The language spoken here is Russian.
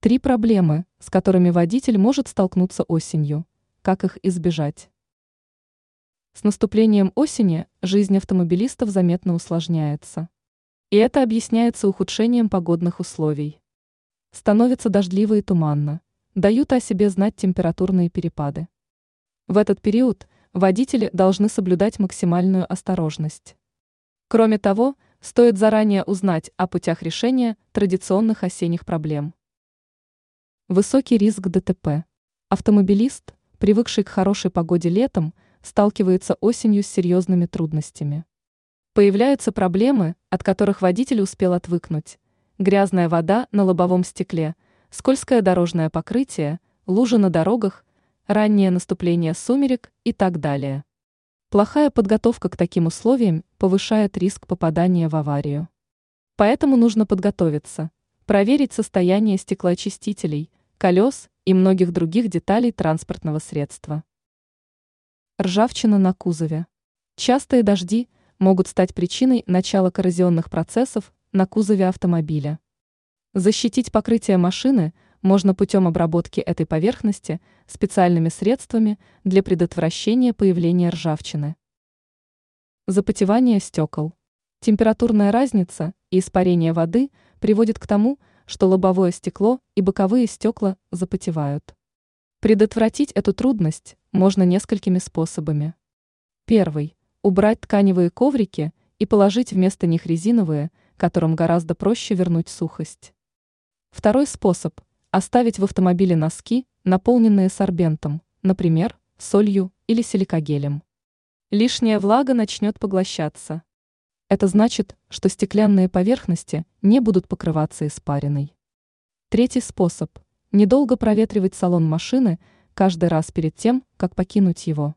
Три проблемы, с которыми водитель может столкнуться осенью. Как их избежать? С наступлением осени жизнь автомобилистов заметно усложняется. И это объясняется ухудшением погодных условий. Становится дождливо и туманно, дают о себе знать температурные перепады. В этот период водители должны соблюдать максимальную осторожность. Кроме того, стоит заранее узнать о путях решения традиционных осенних проблем. Высокий риск ДТП. Автомобилист, привыкший к хорошей погоде летом, сталкивается осенью с серьезными трудностями. Появляются проблемы, от которых водитель успел отвыкнуть. Грязная вода на лобовом стекле, скользкое дорожное покрытие, лужи на дорогах, раннее наступление сумерек и так далее. Плохая подготовка к таким условиям повышает риск попадания в аварию. Поэтому нужно подготовиться, проверить состояние стеклоочистителей, колес и многих других деталей транспортного средства. Ржавчина на кузове. Частые дожди могут стать причиной начала коррозионных процессов на кузове автомобиля. Защитить покрытие машины можно путем обработки этой поверхности специальными средствами для предотвращения появления ржавчины. Запотевание стекол. Температурная разница и испарение воды приводит к тому, что лобовое стекло и боковые стекла запотевают. Предотвратить эту трудность можно несколькими способами. Первый. Убрать тканевые коврики и положить вместо них резиновые, которым гораздо проще вернуть сухость. Второй способ – оставить в автомобиле носки, наполненные сорбентом, например, солью или силикогелем. Лишняя влага начнет поглощаться. Это значит, что стеклянные поверхности не будут покрываться испариной. Третий способ – недолго проветривать салон машины каждый раз перед тем, как покинуть его.